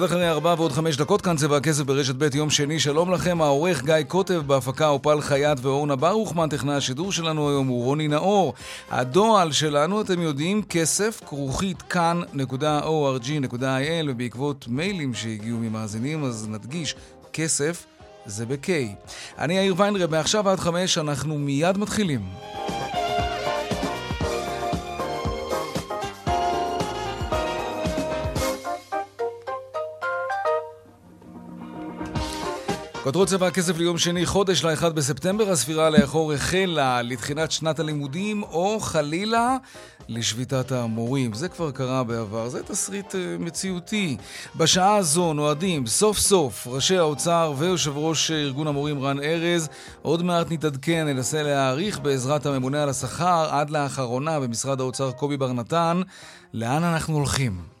קצת אחרי ארבע ועוד חמש דקות כאן צבע הכסף ברשת ב' יום שני. שלום לכם, העורך גיא קוטב בהפקה אופל חייט ואורנה ברוכמן, טכנאי השידור שלנו היום הוא רוני נאור. הדועל שלנו, אתם יודעים, כסף, כרוכית כאן.org.il ובעקבות מיילים שהגיעו ממאזינים, אז נדגיש, כסף זה ב-K. אני יאיר ויינרב, מעכשיו עד חמש אנחנו מיד מתחילים. כותרות צבע הכסף ליום שני, חודש ל-1 בספטמבר, הספירה לאחור החלה לתחילת שנת הלימודים, או חלילה לשביתת המורים. זה כבר קרה בעבר, זה תסריט uh, מציאותי. בשעה הזו נועדים סוף סוף ראשי האוצר ויושב ראש ארגון המורים רן ארז. עוד מעט נתעדכן, ננסה להעריך בעזרת הממונה על השכר עד לאחרונה במשרד האוצר קובי בר נתן, לאן אנחנו הולכים.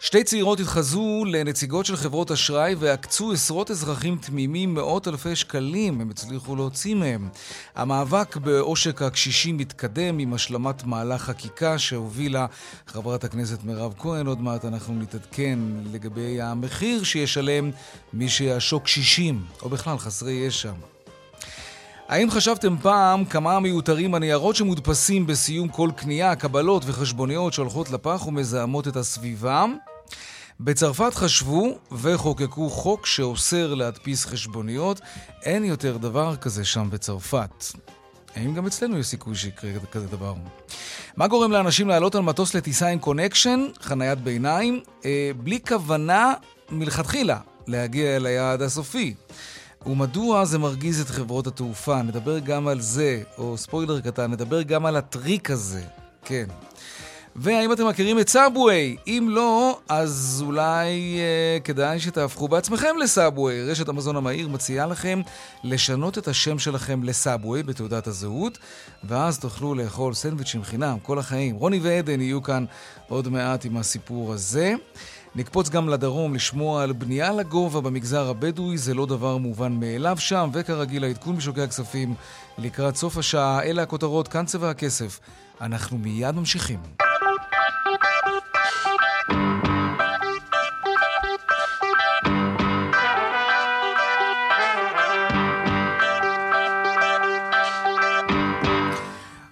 שתי צעירות התחזו לנציגות של חברות אשראי ועקצו עשרות אזרחים תמימים מאות אלפי שקלים הם הצליחו להוציא מהם. המאבק בעושק הקשישים מתקדם עם השלמת מהלך חקיקה שהובילה חברת הכנסת מירב כהן. עוד מעט אנחנו נתעדכן לגבי המחיר שישלם מי שיעשוק קשישים, או בכלל חסרי ישע. האם חשבתם פעם כמה מיותרים הניירות שמודפסים בסיום כל קנייה, קבלות וחשבוניות שהולכות לפח ומזהמות את הסביבה? בצרפת חשבו וחוקקו חוק שאוסר להדפיס חשבוניות. אין יותר דבר כזה שם בצרפת. האם גם אצלנו יש סיכוי שיקרה כזה דבר? מה גורם לאנשים לעלות על מטוס לטיסה עם connection, חניית ביניים, אה, בלי כוונה מלכתחילה להגיע אל היעד הסופי? ומדוע זה מרגיז את חברות התעופה? נדבר גם על זה, או ספוילר קטן, נדבר גם על הטריק הזה. כן. והאם אתם מכירים את סאבווי? אם לא, אז אולי אה, כדאי שתהפכו בעצמכם לסאבווי. רשת המזון המהיר מציעה לכם לשנות את השם שלכם לסאבווי בתעודת הזהות, ואז תוכלו לאכול סנדוויצ'ים חינם כל החיים. רוני ועדן יהיו כאן עוד מעט עם הסיפור הזה. נקפוץ גם לדרום לשמוע על בנייה לגובה במגזר הבדואי, זה לא דבר מובן מאליו שם, וכרגיל העדכון בשוקי הכספים לקראת סוף השעה. אלה הכותרות, כאן צבע הכסף. אנחנו מיד ממשיכים.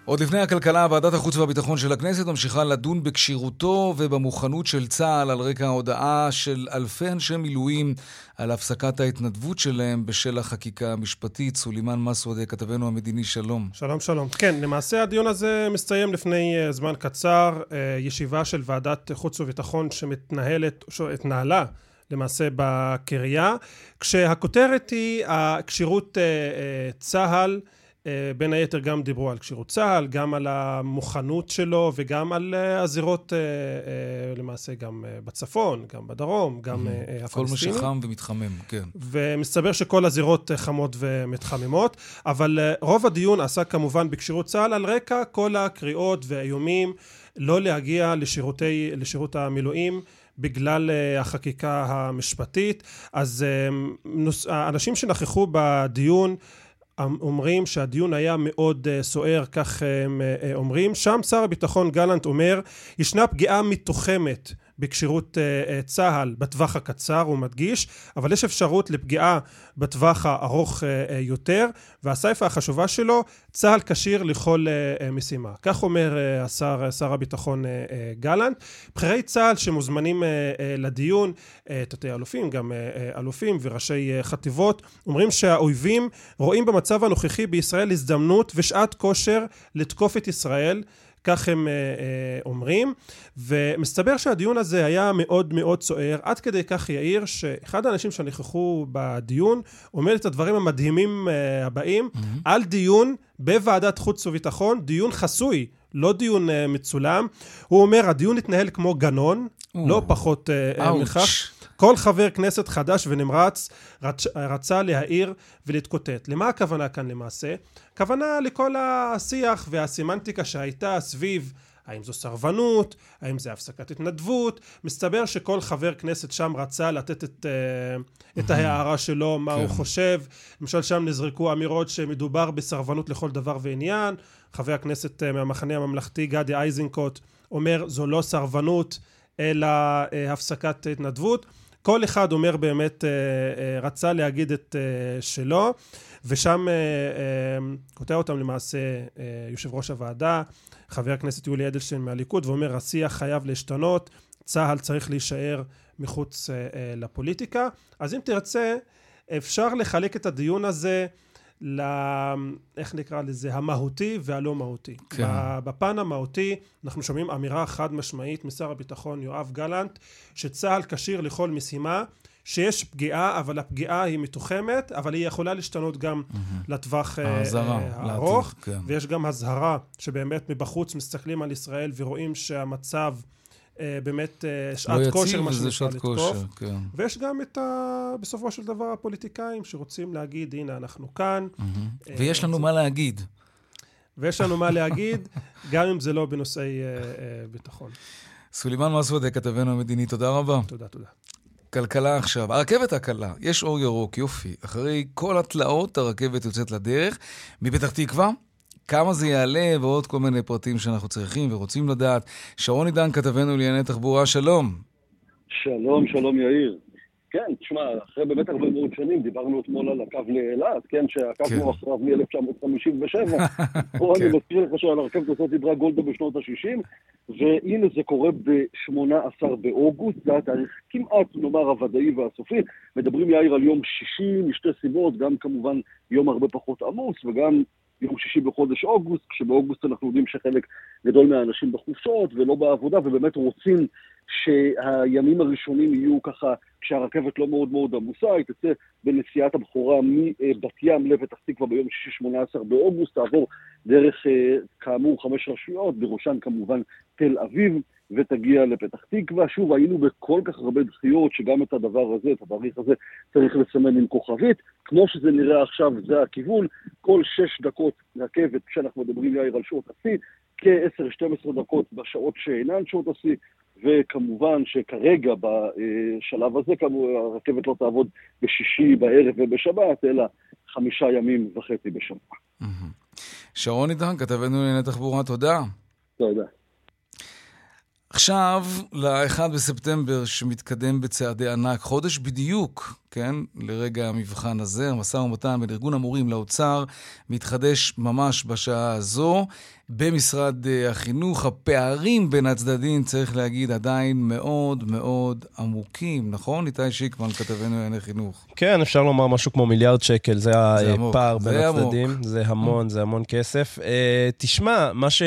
עוד לפני הכלכלה, ועדת החוץ והביטחון של הכנסת ממשיכה לדון בכשירותו ובמוכנות של צה"ל על רקע ההודעה של אלפי אנשי מילואים על הפסקת ההתנדבות שלהם בשל החקיקה המשפטית. סולימאן מסוודה, כתבנו המדיני, שלום. שלום, שלום. כן, למעשה הדיון הזה מסתיים לפני uh, זמן קצר. Uh, ישיבה של ועדת חוץ וביטחון שמתנהלת, התנהלה למעשה בקריה, כשהכותרת היא הכשירות uh, צה"ל אה, בין היתר גם דיברו על כשירות צה"ל, גם על המוכנות שלו וגם על אה, הזירות אה, למעשה גם בצפון, גם בדרום, גם הפלסטינים. כל מה שחם ומתחמם, כן. ומסתבר שכל הזירות חמות ומתחממות, אבל רוב הדיון עסק כמובן בכשירות צה"ל על רקע כל הקריאות והאיומים לא להגיע לשירותי, לשירות המילואים. בגלל החקיקה המשפטית. אז האנשים שנכחו בדיון אומרים שהדיון היה מאוד uh, סוער, כך הם uh, אומרים. שם שר הביטחון גלנט אומר, ישנה פגיעה מתוחמת בכשירות uh, צה"ל בטווח הקצר, הוא מדגיש, אבל יש אפשרות לפגיעה בטווח הארוך uh, יותר, והסייפה החשובה שלו, צה"ל כשיר לכל משימה. כך אומר השר, שר הביטחון גלנט. בכירי צה"ל שמוזמנים לדיון, תתי אלופים, גם אלופים וראשי חטיבות, אומרים שהאויבים רואים במצב הנוכחי בישראל הזדמנות ושעת כושר לתקוף את ישראל. כך הם אומרים. ומסתבר שהדיון הזה היה מאוד מאוד סוער, עד כדי כך יאיר, שאחד האנשים שנכחו בדיון אומר את הדברים המדהימים הבאים mm-hmm. על דיון בוועדת חוץ וביטחון, דיון חסוי. לא דיון uh, מצולם. הוא אומר, הדיון התנהל כמו גנון, oh. לא פחות uh, מכך. כל חבר כנסת חדש ונמרץ רצ... רצה להעיר ולהתקוטט. למה הכוונה כאן למעשה? הכוונה לכל השיח והסמנטיקה שהייתה סביב האם זו סרבנות, האם זה הפסקת התנדבות, מסתבר שכל חבר כנסת שם רצה לתת את, uh, את ההערה שלו, מה כן. הוא חושב, למשל שם נזרקו אמירות שמדובר בסרבנות לכל דבר ועניין, חבר הכנסת uh, מהמחנה הממלכתי גדי איזנקוט אומר זו לא סרבנות אלא uh, הפסקת התנדבות כל אחד אומר באמת uh, uh, רצה להגיד את uh, שלו ושם קוטע אותם למעשה יושב ראש הוועדה חבר הכנסת יולי אדלשטיין מהליכוד ואומר השיח חייב להשתנות צה"ל צריך להישאר מחוץ לפוליטיקה. אז אם תרצה אפשר לחלק את הדיון הזה ל... איך נקרא לזה? המהותי והלא מהותי. כן. בפן המהותי אנחנו שומעים אמירה חד משמעית משר הביטחון יואב גלנט שצה"ל כשיר לכל משימה שיש פגיעה אבל הפגיעה היא מתוחמת אבל היא יכולה להשתנות גם mm-hmm. לטווח אה, הארוך כן. ויש גם אזהרה שבאמת מבחוץ מסתכלים על ישראל ורואים שהמצב אה, באמת אה, שעת לא כושר, מה שנקרא לתקוף. כן. ויש גם את ה... בסופו של דבר הפוליטיקאים שרוצים להגיד, הנה, אנחנו כאן. Mm-hmm. ויש לנו מה להגיד. ויש לנו מה להגיד, גם אם זה לא בנושאי ביטחון. סולימאן מסוודה, כתבנו המדיני, תודה רבה. תודה, תודה. כלכלה עכשיו, הרכבת הקלה, יש אור ירוק, יופי. אחרי כל התלאות הרכבת יוצאת לדרך. מפתח תקווה, כמה זה יעלה ועוד כל מיני פרטים שאנחנו צריכים ורוצים לדעת. שרון עידן, כתבנו לענייני תחבורה, שלום. שלום, שלום יאיר. כן, תשמע, אחרי באמת הרבה מאוד שנים, דיברנו אתמול על הקו לאילת, כן, שעקבנו כן. אחריו מ-1957. פה אני כן. מזכיר לך שעל הרכבת הזאת דיברה גולדה בשנות ה-60, והנה זה קורה ב-18 באוגוסט, זה התאריך כמעט, נאמר, הוודאי והסופי. מדברים יאיר על יום שישי משתי סיבות, גם כמובן יום הרבה פחות עמוס, וגם יום שישי בחודש אוגוסט, כשבאוגוסט אנחנו יודעים שחלק גדול מהאנשים בחופשות ולא בעבודה, ובאמת רוצים שהימים הראשונים יהיו ככה, כשהרכבת לא מאוד מאוד עמוסה, היא תצא בנסיעת הבכורה מבת ים לפתח תקווה ביום שישי 18 באוגוסט, תעבור דרך, אה, כאמור, חמש רשויות, בראשן כמובן תל אביב. ותגיע לפתח תקווה. שוב, היינו בכל כך הרבה דחיות, שגם את הדבר הזה, את התאריך הזה, צריך לסמן עם כוכבית. כמו שזה נראה עכשיו, זה הכיוון. כל שש דקות רכבת, כשאנחנו מדברים יאיר על שעות השיא, כ-10-12 דקות בשעות שאינן שעות השיא, וכמובן שכרגע, בשלב הזה, כמובן, הרכבת לא תעבוד בשישי בערב ובשבת, אלא חמישה ימים וחצי בשבוע. שרון עידן, כתבנו לענייני תחבורה, תודה. תודה. עכשיו, ל-1 בספטמבר שמתקדם בצעדי ענק, חודש בדיוק, כן, לרגע המבחן הזה, המשא ומתן בין ארגון המורים לאוצר מתחדש ממש בשעה הזו. במשרד אה, החינוך. הפערים בין הצדדים, צריך להגיד, עדיין מאוד מאוד עמוקים, נכון? איתי שיקמן, כתבנו לענייני חינוך. כן, אפשר לומר משהו כמו מיליארד שקל, זה, זה הפער בין זה הצדדים. עמוק. זה המון, זה המון כסף. Uh, תשמע, מה, ש,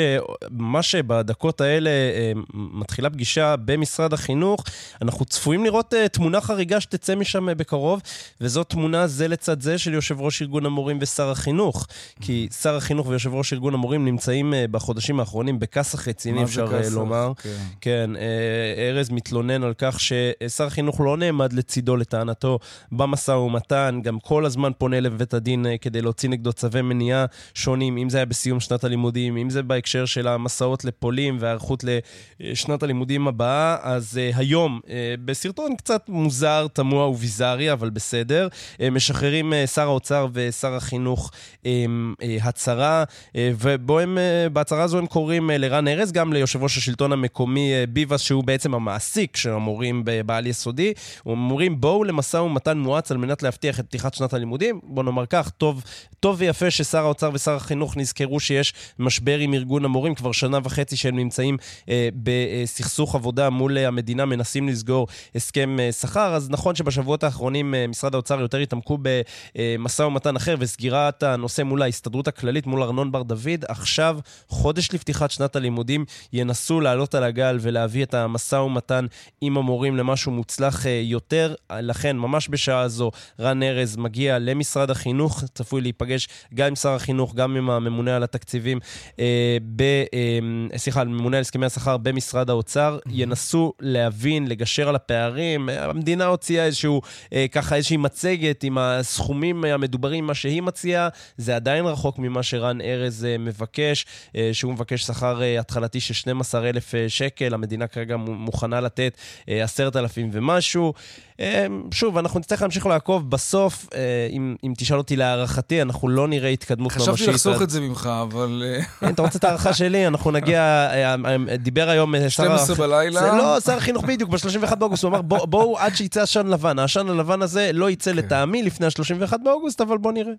מה שבדקות האלה uh, מתחילה פגישה במשרד החינוך, אנחנו צפויים לראות uh, תמונה חריגה שתצא משם uh, בקרוב, וזו תמונה זה לצד זה של יושב ראש ארגון המורים ושר החינוך. כי שר החינוך ויושב ראש ארגון המורים נמצאים אה, בחודשים האחרונים בכסח רציני, אפשר אה, כסח? לומר. כן. כן, אה, ארז מתלונן על כך ששר החינוך לא נעמד לצידו לטענתו במשא ומתן, גם כל הזמן פונה לבית הדין כדי להוציא נגדו צווי מניעה שונים, אם זה היה בסיום שנת הלימודים, אם זה בהקשר של המסעות לפולין והיערכות לשנת הלימודים הבאה, אז היום, בסרטון קצת מוזר, תמוה וביזארי, אבל בסדר, משחררים שר האוצר ושר החינוך הצהרה, ובו הם בהצהרה הזו הם קוראים אה, לרן ארז, גם ליושב ראש השלטון המקומי אה, ביבס, שהוא בעצם המעסיק של המורים בעל יסודי. הם אומרים, בואו למשא ומתן מואץ על מנת להבטיח את פתיחת שנת הלימודים. בואו נאמר כך, טוב, טוב ויפה ששר האוצר ושר החינוך נזכרו שיש משבר עם ארגון המורים, כבר שנה וחצי שהם נמצאים אה, בסכסוך עבודה מול המדינה, מנסים לסגור הסכם אה, שכר. אז נכון שבשבועות האחרונים... האחרונים משרד האוצר יותר התעמקו במשא ומתן אחר וסגירת הנושא מול ההסתדרות הכללית, מול ארנון בר דוד. עכשיו, חודש לפתיחת שנת הלימודים, ינסו לעלות על הגל ולהביא את המשא ומתן עם המורים למשהו מוצלח יותר. לכן, ממש בשעה זו, רן ארז מגיע למשרד החינוך, צפוי להיפגש גם עם שר החינוך, גם עם הממונה על התקציבים, אה, ב, אה, סליחה, הממונה על הסכמי השכר במשרד האוצר, ינסו להבין, לגשר על הפערים. המדינה הוציאה איזשהו, אה, ככה איזושהי מצגת עם הסכומים המדוברים, מה שהיא מציעה, זה עדיין רחוק ממה שרן ארז אה, מבקש, אה, שהוא מבקש שכר אה, התחלתי של 12,000 אה, שקל, המדינה כרגע מוכנה לתת אה, 10,000 ומשהו. שוב, אנחנו נצטרך להמשיך לעקוב. בסוף, אה, אם, אם תשאל אותי להערכתי, אנחנו לא נראה התקדמות ממשית. חשבתי לחסוך את זה ממך, אבל... אם אתה רוצה את ההערכה שלי, אנחנו נגיע... אה, אה, דיבר היום שר... 12 בלילה. זה לא שר החינוך בדיוק, ב-31 באוגוסט. הוא אמר, בואו עד שיצא עשן לבן. העשן הלבן הזה לא יצא כן. לטעמי לפני ה-31 באוגוסט, אבל בואו נראה.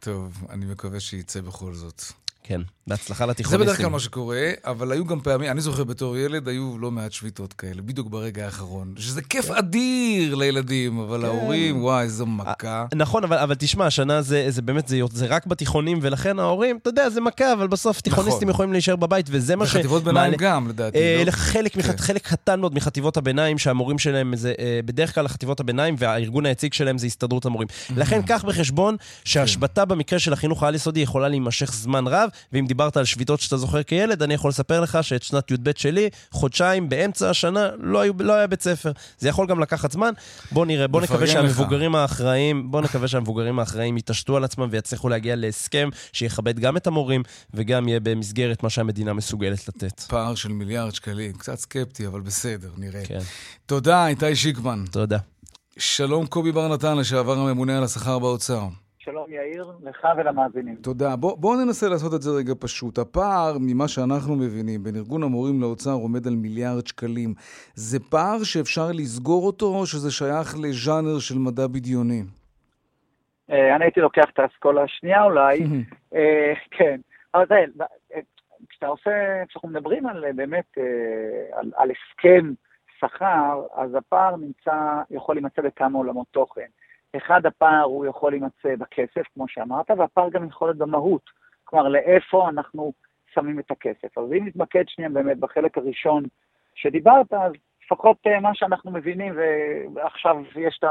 טוב, אני מקווה שיצא בכל זאת. כן, בהצלחה לתיכוניסטים. זה בדרך כלל מה שקורה, אבל היו גם פעמים, אני זוכר בתור ילד, היו לא מעט שביתות כאלה, בדיוק ברגע האחרון. שזה כיף כן. אדיר לילדים, אבל כן. ההורים, וואי, איזו מכה. נכון, אבל, אבל תשמע, השנה זה, זה באמת, זה, זה רק בתיכונים, ולכן ההורים, אתה יודע, זה מכה, אבל בסוף תיכוניסטים נכון. יכולים להישאר בבית, וזה מה ש... בחטיבות ביניים גם, לדעתי. אה, לא? חלק, כן. חלק קטן מאוד מחטיבות הביניים, שהמורים שלהם, זה אה, בדרך כלל חטיבות הביניים, והארגון היציג שלהם זה הסתדרות המורים. לכן, קח בחשבון כן. במקרה של החינוך העל-יסודי יכולה להימשך זמן רב, ואם דיברת על שביתות שאתה זוכר כילד, אני יכול לספר לך שאת שנת י"ב שלי, חודשיים באמצע השנה, לא, היו, לא היה בית ספר. זה יכול גם לקחת זמן. בוא נראה, בוא נקווה שהמבוגרים האחראים, בוא נקווה שהמבוגרים האחראים יתעשתו על עצמם ויצליחו להגיע להסכם שיכבד גם את המורים וגם יהיה במסגרת מה שהמדינה מסוגלת לתת. פער של מיליארד שקלים, קצת סקפטי, אבל בסדר, נראה. כן. תודה, איתי שיקמן. תודה. שלום קובי בר נתן, לשעבר הממונה על השכר באוצר. שלום יאיר, לך ולמאזינים. תודה. בואו בוא ננסה לעשות את זה רגע פשוט. הפער, ממה שאנחנו מבינים, בין ארגון המורים לאוצר עומד על מיליארד שקלים. זה פער שאפשר לסגור אותו, או שזה שייך לז'אנר של מדע בדיוני? אה, אני הייתי לוקח את האסכולה השנייה אולי. אה, כן. אבל זה, אה, כשאתה עושה, כשאנחנו מדברים על באמת, על, על הסכם שכר, אז הפער נמצא, יכול להימצא בכמה עולמות תוכן. אחד, הפער הוא יכול להימצא בכסף, כמו שאמרת, והפער גם יכול להיות במהות. כלומר, לאיפה אנחנו שמים את הכסף. אז אם נתמקד שנייה באמת בחלק הראשון שדיברת, אז לפחות אה, מה שאנחנו מבינים, ועכשיו יש את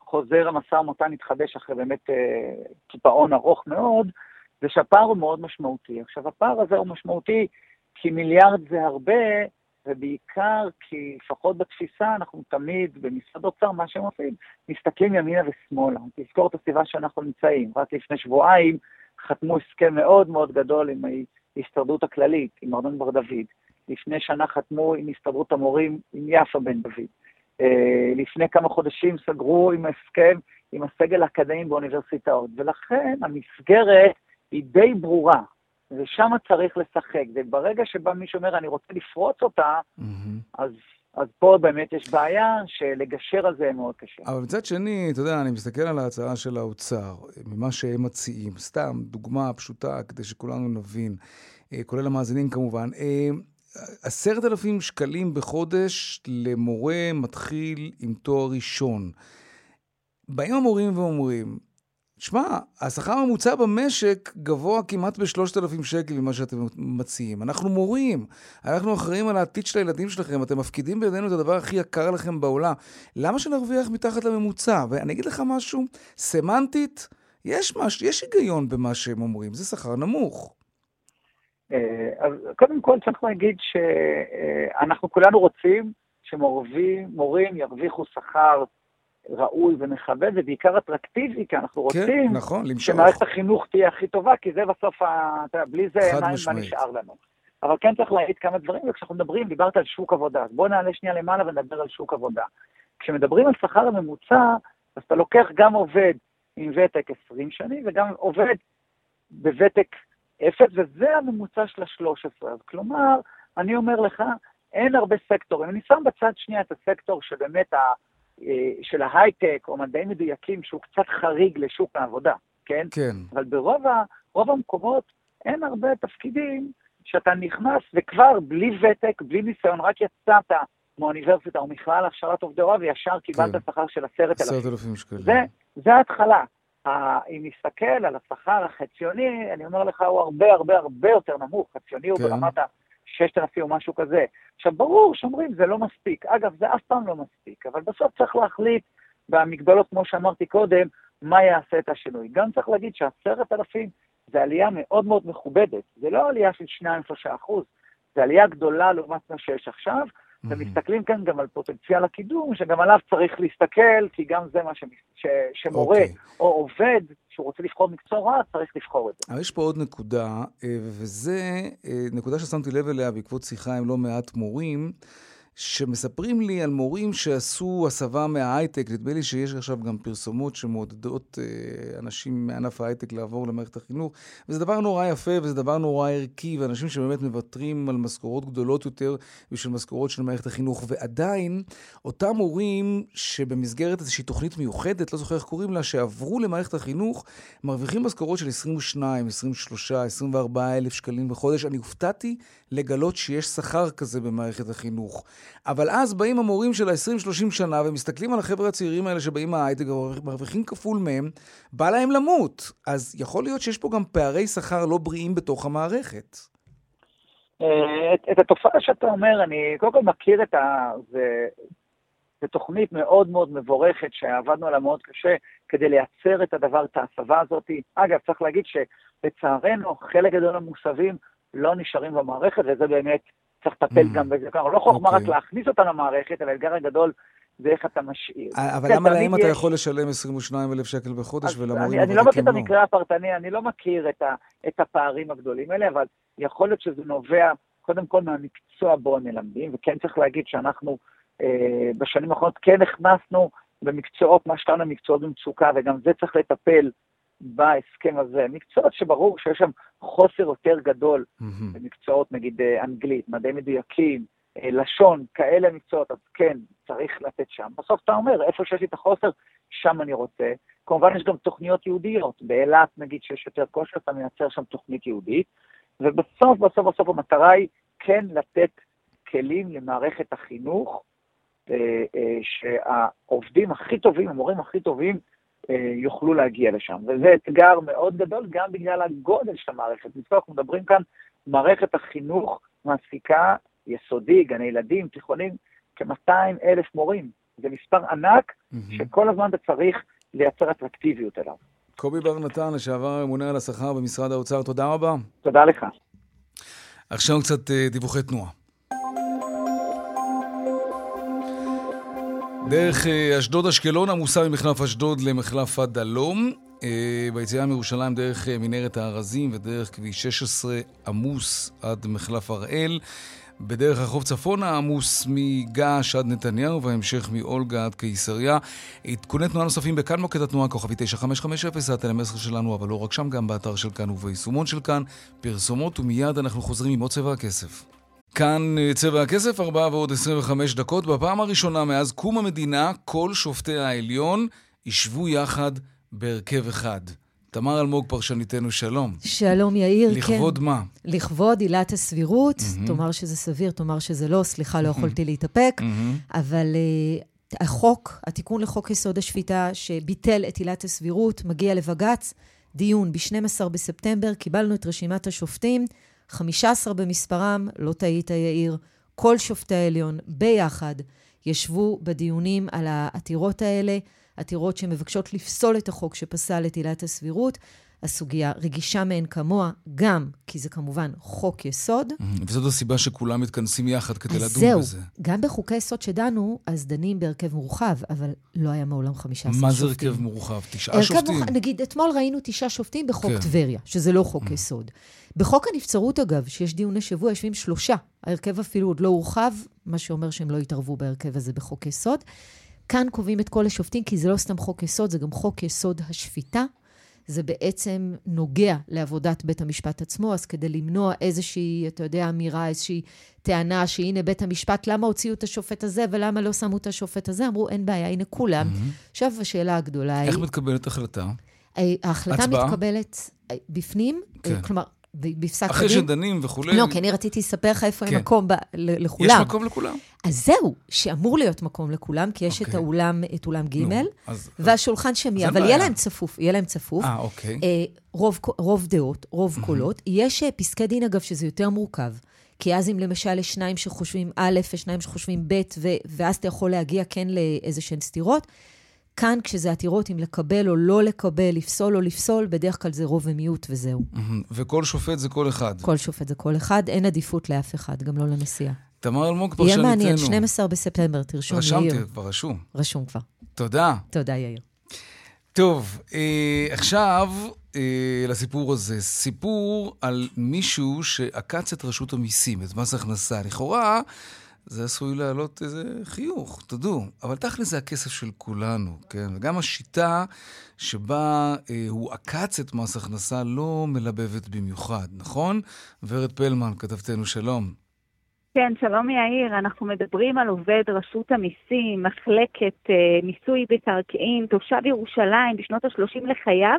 החוזר המשא ומתן התחדש אחרי באמת אה, קיפאון ארוך מאוד, זה שהפער הוא מאוד משמעותי. עכשיו, הפער הזה הוא משמעותי כי מיליארד זה הרבה, ובעיקר כי לפחות בתפיסה אנחנו תמיד במשרד אוצר, מה שהם עושים, מסתכלים ימינה ושמאלה. תזכור את הסביבה שאנחנו נמצאים. רק לפני שבועיים חתמו הסכם מאוד מאוד גדול עם ההסתדרות הכללית, עם ארנון בר דוד. לפני שנה חתמו עם הסתדרות המורים, עם יפה בן דוד. אה, לפני כמה חודשים סגרו עם הסכם עם הסגל האקדמי באוניברסיטאות, ולכן המסגרת היא די ברורה. ושם צריך לשחק. וברגע שבא מישהו אומר, אני רוצה לפרוץ אותה, mm-hmm. אז, אז פה באמת יש בעיה שלגשר על זה מאוד קשה. אבל מצד שני, אתה יודע, אני מסתכל על ההצעה של האוצר, ממה שהם מציעים, סתם דוגמה פשוטה כדי שכולנו נבין, אה, כולל המאזינים כמובן. אה, עשרת אלפים שקלים בחודש למורה מתחיל עם תואר ראשון. באים המורים ואומרים, שמע, השכר הממוצע במשק גבוה כמעט ב-3,000 שקל ממה שאתם מציעים. אנחנו מורים, אנחנו אחראים על העתיד של הילדים שלכם, אתם מפקידים בידינו את הדבר הכי יקר לכם בעולם. למה שנרוויח מתחת לממוצע? ואני אגיד לך משהו, סמנטית, יש, מש, יש היגיון במה שהם אומרים, זה שכר נמוך. אה, אז קודם כל צריך להגיד שאנחנו כולנו רוצים שמורים ירוויחו שכר ראוי ומכבד, ובעיקר אטרקטיבי, כי אנחנו כן, רוצים כן, נכון, שמערכת החינוך תהיה הכי טובה, כי זה בסוף, ה... בלי זה מה, מה נשאר לנו. אבל כן צריך להגיד כמה דברים, וכשאנחנו מדברים, דיברת על שוק עבודה, אז בואו נעלה שנייה למעלה ונדבר על שוק עבודה. כשמדברים על שכר הממוצע, אז אתה לוקח גם עובד עם ותק 20 שנים, וגם עובד בוותק 0, וזה הממוצע של ה-13. אז כלומר, אני אומר לך, אין הרבה סקטורים. אני שם בצד שנייה את הסקטור שבאמת אה, של ההייטק או מדעים מדויקים שהוא קצת חריג לשוק העבודה, כן? כן. אבל ברוב ה, המקומות אין הרבה תפקידים שאתה נכנס וכבר בלי ותק, בלי ניסיון, רק יצאת מאוניברסיטה או מכלל הכשרת עובדי הוראה, וישר קיבלת כן. שכר של עשרת אלפים שקלים. זה, זה ההתחלה. אם נסתכל על השכר החציוני, אני אומר לך, הוא הרבה הרבה הרבה יותר נמוך. חציוני כן. הוא ברמת ה-6,000 או משהו כזה. עכשיו, ברור שאומרים, זה לא מספיק. אגב, זה אף פעם לא מספיק, אבל בסוף צריך להחליט במגבלות, כמו שאמרתי קודם, מה יעשה את השינוי. גם צריך להגיד שעשרת אלפים זה עלייה מאוד מאוד מכובדת. זה לא עלייה של 2-3 אחוז, זה עלייה גדולה לעומת מה שיש עכשיו, ומסתכלים כאן גם על פוטנציאל הקידום, שגם עליו צריך להסתכל, כי גם זה מה ש... ש... שמורה okay. אוקיי. או עובד שהוא רוצה לבחור מקצוע רע, צריך לבחור את זה. אבל יש פה עוד נקודה, אה, וזה אה, נקודה ששמתי לב אליה בעקבות שיחה עם לא מעט מורים. שמספרים לי על מורים שעשו הסבה מההייטק. נדמה לי שיש עכשיו גם פרסומות שמעודדות אה, אנשים מענף ההייטק לעבור למערכת החינוך, וזה דבר נורא יפה וזה דבר נורא ערכי, ואנשים שבאמת מוותרים על משכורות גדולות יותר בשביל משכורות של מערכת החינוך. ועדיין, אותם מורים שבמסגרת איזושהי תוכנית מיוחדת, לא זוכר איך קוראים לה, שעברו למערכת החינוך, מרוויחים משכורות של 22, 23, 24 אלף שקלים בחודש. אני הופתעתי לגלות שיש שכר כזה במערכת החינוך. אבל אז באים המורים של ה-20-30 שנה ומסתכלים על החבר'ה הצעירים האלה שבאים מההייטק ומרוויחים כפול מהם, בא להם למות. אז יכול להיות שיש פה גם פערי שכר לא בריאים בתוך המערכת. אה, את, את התופעה שאתה אומר, אני קודם כל מכיר את ה... זו תוכנית מאוד מאוד מבורכת שעבדנו עליה מאוד קשה כדי לייצר את הדבר, את ההסבה הזאת. אגב, צריך להגיד שלצערנו חלק גדול מהמוסבים לא נשארים במערכת, וזה באמת צריך לטפל mm. גם בזה. כלומר, לא חוכמה רק אוקיי. להכניס אותה למערכת, אלא האתגר הגדול זה איך אתה משאיר. אה, אבל למה להם אתה יכול לשלם 22,000 שקל בחודש ולמורים הוותיקים לא? אני לא מכיר את המקרה הפרטני, אני לא מכיר את הפערים הגדולים האלה, אבל יכול להיות שזה נובע קודם כל מהמקצוע בו הם מלמדים, וכן צריך להגיד שאנחנו אה, בשנים האחרונות כן הכנסנו במקצועות, מה שקראנו מקצועות במצוקה, וגם זה צריך לטפל בהסכם הזה. מקצועות שברור שיש שם חוסר יותר גדול mm-hmm. במקצועות, נגיד אה, אנגלית, מדעי מדויקים, אה, לשון, כאלה מקצועות, אז כן, צריך לתת שם. בסוף אתה אומר, איפה שיש לי את החוסר, שם אני רוצה. כמובן יש גם תוכניות יהודיות. באילת, נגיד, שיש יותר כושר, אתה מייצר שם תוכנית יהודית. ובסוף, בסוף, בסוף המטרה היא כן לתת כלים למערכת החינוך, אה, שהעובדים הכי טובים, המורים הכי טובים, יוכלו להגיע לשם. וזה אתגר מאוד גדול גם בגלל הגודל של המערכת. נזכור, אנחנו מדברים כאן, מערכת החינוך מעסיקה יסודי, גני ילדים, תיכונים, כ-200 אלף מורים. זה מספר ענק mm-hmm. שכל הזמן אתה צריך לייצר אטרקטיביות אליו. קובי בר נתן, לשעבר הממונה על השכר במשרד האוצר, תודה רבה. תודה לך. עכשיו קצת אה, דיווחי תנועה. דרך אה, אשדוד-אשקלון עמוסה ממחלף אשדוד למחלף הדלום. אה, ביציאה מירושלים דרך אה, מנהרת הארזים ודרך כביש 16 עמוס עד מחלף הראל. בדרך הרחוב צפונה עמוס מגעש עד נתניהו והמשך מאולגה עד קיסריה. עדכוני תנועה נוספים בכאן מוקד התנועה כוכבי 9550 זה הטלמסר שלנו, אבל לא רק שם, גם באתר של כאן וביישומון של כאן. פרסומות ומיד אנחנו חוזרים עם עוד צבע הכסף. כאן אה, צבע הכסף, 4 ועוד 25 דקות. בפעם הראשונה מאז קום המדינה, כל שופטי העליון ישבו יחד בהרכב אחד. תמר אלמוג, פרשניתנו, שלום. שלום, יאיר. לכבוד כן. מה? לכבוד עילת הסבירות. Mm-hmm. תאמר שזה סביר, תאמר שזה לא. סליחה, לא יכולתי להתאפק. Mm-hmm. אבל uh, החוק, התיקון לחוק יסוד השפיטה, שביטל את עילת הסבירות, מגיע לבג"ץ. דיון ב-12 בספטמבר, קיבלנו את רשימת השופטים. 15 במספרם, לא טעית יאיר, כל שופטי העליון ביחד ישבו בדיונים על העתירות האלה, עתירות שמבקשות לפסול את החוק שפסל את עילת הסבירות. הסוגיה רגישה מאין כמוה, גם כי זה כמובן חוק יסוד. וזאת הסיבה שכולם מתכנסים יחד כדי לדון זהו, בזה. זהו, גם בחוקי יסוד שדנו, אז דנים בהרכב מורחב, אבל לא היה מעולם 15 שופטים. מה זה הרכב מורחב? תשעה שופטים? מורחב, נגיד, אתמול ראינו תשעה שופטים בחוק כן. טבריה, שזה לא חוק יסוד. בחוק הנבצרות, אגב, שיש דיוני שבוע, יושבים שלושה. ההרכב אפילו עוד לא הורחב, מה שאומר שהם לא יתערבו בהרכב הזה בחוק יסוד. כאן קובעים את כל השופטים, כי זה לא סתם חוק יסוד, זה גם חוק יסוד השפיטה. זה בעצם נוגע לעבודת בית המשפט עצמו, אז כדי למנוע איזושהי, אתה יודע, אמירה, איזושהי טענה שהנה בית המשפט, למה הוציאו את השופט הזה ולמה לא שמו את השופט הזה? אמרו, אין בעיה, הנה כולם. עכשיו השאלה הגדולה היא... איך מתקבלת החלטה? ההחלטה הצבעה? מתקבלת אה, בפנים, כן. כלומר, בפסק הדין... אחרי שדנים וכולי. לא, כי אני רציתי לספר לך איפה כן. מקום ב, לכולם. יש מקום לכולם? אז זהו, שאמור להיות מקום לכולם, כי יש okay. את אוקיי. האולם, את אולם ג', נו, אז- והשולחן אין אבל. יהיה להם צפוף, יהיה להם צפוף. אה, אוקיי. אה, רוב, רוב דעות, רוב קולות. יש אה, פסקי דין, אגב, שזה יותר מורכב. כי אז אם למשל יש שניים שחושבים א' ושניים שחושבים ב', ו- ואז אתה יכול להגיע כן לאיזה שהן סתירות. כאן, כשזה עתירות אם לקבל או לא לקבל, לפסול או לפסול, בדרך כלל זה רוב ומיעוט וזהו. וכל שופט זה כל אחד. כל שופט זה כל אחד, אין עדיפות לאף אחד, גם לא לנשיאה. תמר אלמוג, יהיה פרשניתנו. מעניין, 12 בספטמבר, תרשום, רשמתי, יאיר. כבר רשום. רשום כבר. תודה. תודה, יאיר. טוב, אה, עכשיו אה, לסיפור הזה. סיפור על מישהו שעקץ את רשות המיסים, את מס הכנסה. לכאורה, זה עשוי להעלות איזה חיוך, תדעו. אבל תכל'ס זה הכסף של כולנו, כן? וגם השיטה שבה אה, הוא עקץ את מס הכנסה לא מלבבת במיוחד, נכון? ורד פלמן, כתבתנו, שלום. כן, שלום יאיר, אנחנו מדברים על עובד רשות המיסים, מחלקת אה, מיסוי מקרקעין, תושב ירושלים בשנות ה-30 לחייו,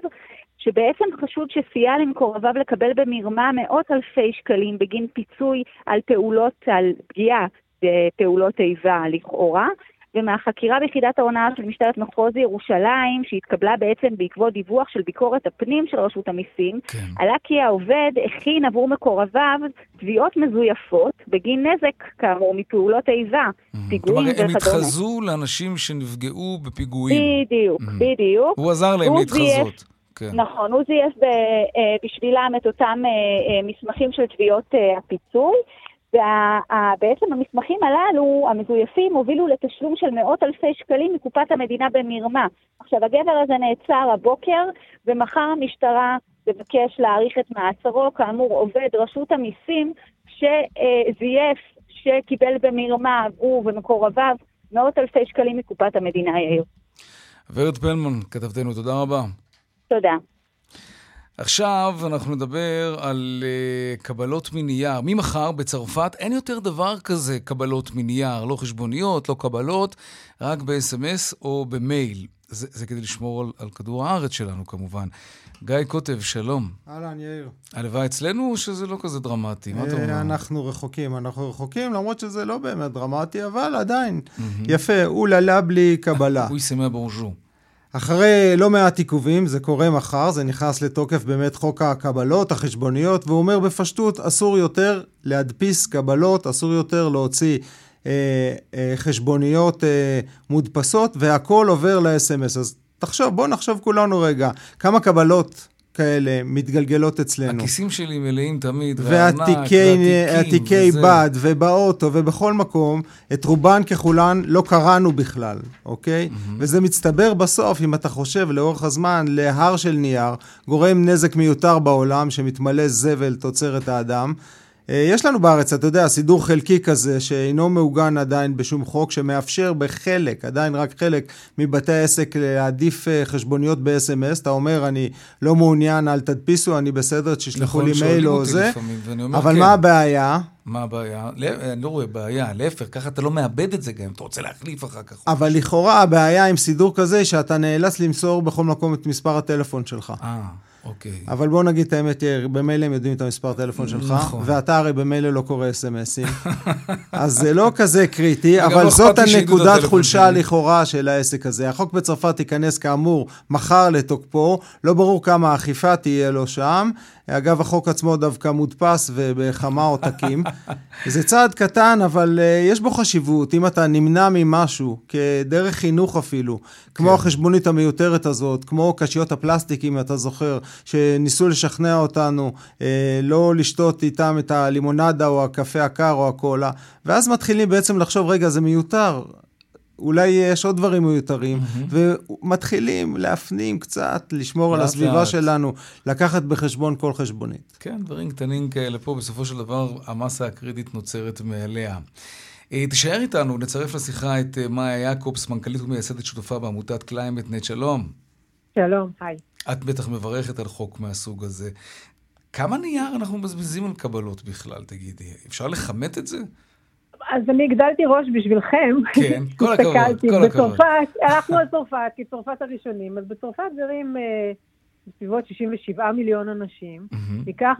שבעצם חשוד שסייע למקורביו לקבל במרמה מאות אלפי שקלים בגין פיצוי על פעולות, על פגיעה בפעולות איבה לכאורה. ומהחקירה ביחידת ההונאה של משטרת מחוז ירושלים, שהתקבלה בעצם בעקבות דיווח של ביקורת הפנים של רשות המיסים, כן. עלה כי העובד הכין עבור מקורביו תביעות מזויפות בגין נזק, כאמור, מפעולות איבה, פיגועים כלומר, הם וכדומה. התחזו לאנשים שנפגעו בפיגועים. בדיוק, Mhm. בדיוק. הוא עזר להם הוא להתחזות. כן. נכון, הוא זייף אה, בשבילם את אותם אה, אה, מסמכים של תביעות הפיצוי, ובעצם המסמכים הללו, המזויפים, הובילו לתשלום של מאות אלפי שקלים מקופת המדינה במרמה. עכשיו, הגבר הזה נעצר הבוקר, ומחר המשטרה תבקש להאריך את מעצרו, כאמור, עובד רשות המיסים, שזייף, שקיבל במרמה, הוא ומקורביו, מאות אלפי שקלים מקופת המדינה, יאיר. ורד פלמן, כתבתנו, תודה רבה. תודה. עכשיו אנחנו נדבר על uh, קבלות מנייר. ממחר בצרפת אין יותר דבר כזה קבלות מנייר, לא חשבוניות, לא קבלות, רק ב-SMS או במייל. זה, זה כדי לשמור על, על כדור הארץ שלנו כמובן. גיא קוטב, שלום. אהלן, יאיר. הלוואי אצלנו או שזה לא כזה דרמטי? מה אתה אומר? אה, אנחנו רחוקים, אנחנו רחוקים, למרות שזה לא באמת דרמטי, אבל עדיין. יפה, אוללה בלי קבלה. הוא יסמא בונז'ו. אחרי לא מעט עיכובים, זה קורה מחר, זה נכנס לתוקף באמת חוק הקבלות, החשבוניות, והוא אומר בפשטות, אסור יותר להדפיס קבלות, אסור יותר להוציא אה, אה, חשבוניות אה, מודפסות, והכל עובר ל-SMS. אז תחשוב, בוא נחשוב כולנו רגע, כמה קבלות כאלה מתגלגלות אצלנו. הכיסים שלי מלאים תמיד, והתיקי בד, ובאוטו, ובכל מקום, את רובן ככולן לא קראנו בכלל, אוקיי? Mm-hmm. וזה מצטבר בסוף, אם אתה חושב לאורך הזמן, להר של נייר, גורם נזק מיותר בעולם, שמתמלא זבל תוצרת האדם. יש לנו בארץ, אתה יודע, סידור חלקי כזה, שאינו מעוגן עדיין בשום חוק, שמאפשר בחלק, עדיין רק חלק מבתי העסק להעדיף חשבוניות ב-SMS. אתה אומר, אני לא מעוניין, אל תדפיסו, אני בסדר, תשלחו לי מייל או זה. לפעמים, אבל כן. מה הבעיה? מה הבעיה? אני לא רואה בעיה, להפך, ככה אתה לא מאבד את זה גם, אתה רוצה להחליף אחר כך. אבל לכאורה הבעיה עם סידור כזה, שאתה נאלץ למסור בכל מקום את מספר הטלפון שלך. אה. אוקיי. אבל בוא נגיד את האמת, יאיר, במילא הם יודעים את המספר הטלפון שלך, נכון. ואתה הרי במילא לא קורא אס.אם.אסים. אז זה לא כזה קריטי, אבל לא זאת הנקודת חולשה לכאורה של העסק הזה. החוק בצרפת ייכנס כאמור מחר לתוקפו, לא ברור כמה אכיפה תהיה לו שם. אגב, החוק עצמו דווקא מודפס ובכמה עותקים. זה צעד קטן, אבל uh, יש בו חשיבות. אם אתה נמנע ממשהו, כדרך חינוך אפילו, כמו כן. החשבונית המיותרת הזאת, כמו קשיות הפלסטיק, אם אתה זוכר, שניסו לשכנע אותנו uh, לא לשתות איתם את הלימונדה או הקפה הקר או הקולה, ואז מתחילים בעצם לחשוב, רגע, זה מיותר. אולי יש עוד דברים מיותרים. ומתחילים להפנים קצת, לשמור על הסביבה לאט. שלנו, לקחת בחשבון כל חשבונית. כן, דברים קטנים כאלה פה, בסופו של דבר המסה הקריטית נוצרת מעליה. תישאר איתנו, נצרף לשיחה את מאיה יעקובס, מנכ"לית ומייסדת שותפה בעמותת קליימט-נט. שלום. שלום, היי. את בטח מברכת על חוק מהסוג הזה. כמה נייר אנחנו מבזבזים על קבלות בכלל, תגידי? אפשר לכמת את זה? אז אני הגדלתי ראש בשבילכם. כן, כל הכבוד, כל הכבוד. בצרפת, הלכנו על צרפת, כי צרפת הראשונים, אז בצרפת גרים בסביבות 67 מיליון אנשים. ניקח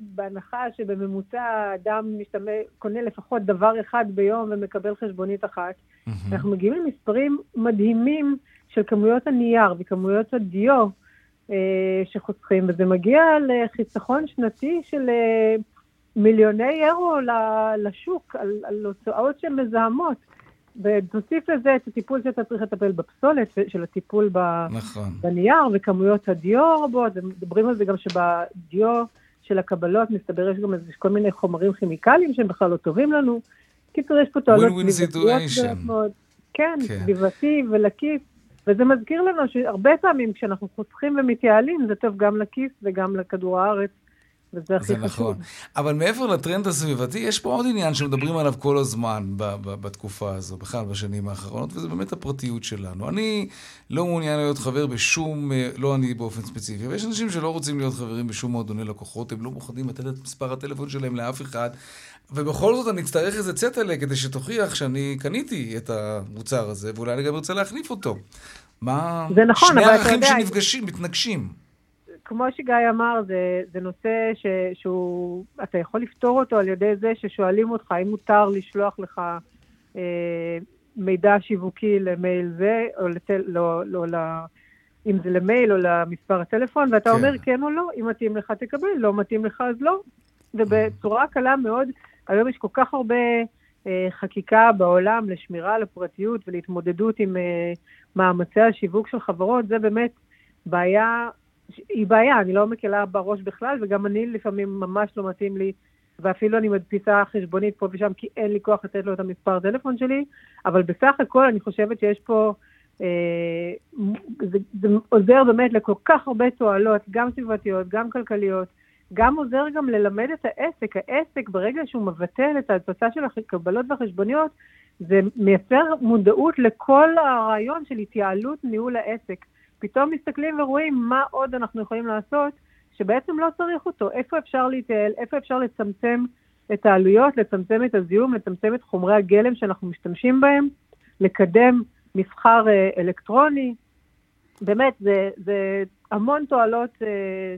בהנחה שבממוצע אדם משתמש, קונה לפחות דבר אחד ביום ומקבל חשבונית אחת. אנחנו מגיעים למספרים מדהימים של כמויות הנייר וכמויות הדיו אה, שחוסכים, וזה מגיע לחיסכון שנתי של אה, מיליוני אירו לשוק על, על הוצאות שהן מזהמות. ותוסיף לזה את הטיפול שאתה צריך לטפל בפסולת, של הטיפול ב... נכון. בנייר, וכמויות הדיו רבות, מדברים על זה גם שבדיו של הקבלות, מסתבר יש גם איזה כל מיני חומרים כימיקליים שהם בכלל לא טובים לנו. קיצור, יש פה תועלות סביבתיות מאוד. כן, כן, סביבתי ולכיס. וזה מזכיר לנו שהרבה פעמים כשאנחנו חוסכים ומתייעלים, זה טוב גם לכיס וגם לכדור הארץ. וזה הכי חשוב. נכון. אבל מעבר לטרנד הסביבתי, יש פה עוד עניין שמדברים עליו כל הזמן ב- ב- בתקופה הזו, בכלל בשנים האחרונות, וזה באמת הפרטיות שלנו. אני לא מעוניין להיות חבר בשום, אה, לא אני באופן ספציפי, ויש אנשים שלא רוצים להיות חברים בשום מועדוני לקוחות, הם לא מוכנים לתת את מספר הטלפון שלהם לאף אחד, ובכל זאת אני אצטרך איזה צטלה כדי שתוכיח שאני קניתי את המוצר הזה, ואולי אני גם ארצה להחליף אותו. מה... זה נכון, אבל אתה יודע... שני ערכים שנפגשים, מתנגשים. כמו שגיא אמר, זה, זה נושא ש, שהוא, אתה יכול לפתור אותו על ידי זה ששואלים אותך האם מותר לשלוח לך אה, מידע שיווקי למייל זה, או לתל, לא, לא, לא, אם זה למייל או למספר הטלפון, ואתה כן. אומר כן או לא, אם מתאים לך תקבל, לא מתאים לך אז לא. ובצורה קלה מאוד, היום יש כל כך הרבה אה, חקיקה בעולם לשמירה על הפרטיות ולהתמודדות עם אה, מאמצי השיווק של חברות, זה באמת בעיה היא בעיה, אני לא מקלה בראש בכלל, וגם אני לפעמים ממש לא מתאים לי, ואפילו אני מדפיסה חשבונית פה ושם, כי אין לי כוח לתת לו את המספר טלפון שלי, אבל בסך הכל אני חושבת שיש פה, אה, זה, זה עוזר באמת לכל כך הרבה תועלות, גם סביבתיות, גם כלכליות, גם עוזר גם ללמד את העסק. העסק, ברגע שהוא מבטל את ההדפסה של הקבלות והחשבוניות, זה מייצר מודעות לכל הרעיון של התייעלות ניהול העסק. פתאום מסתכלים ורואים מה עוד אנחנו יכולים לעשות, שבעצם לא צריך אותו. איפה אפשר להתייעל, איפה אפשר לצמצם את העלויות, לצמצם את הזיהום, לצמצם את חומרי הגלם שאנחנו משתמשים בהם, לקדם מסחר אה, אלקטרוני. באמת, זה, זה המון תועלות. אה,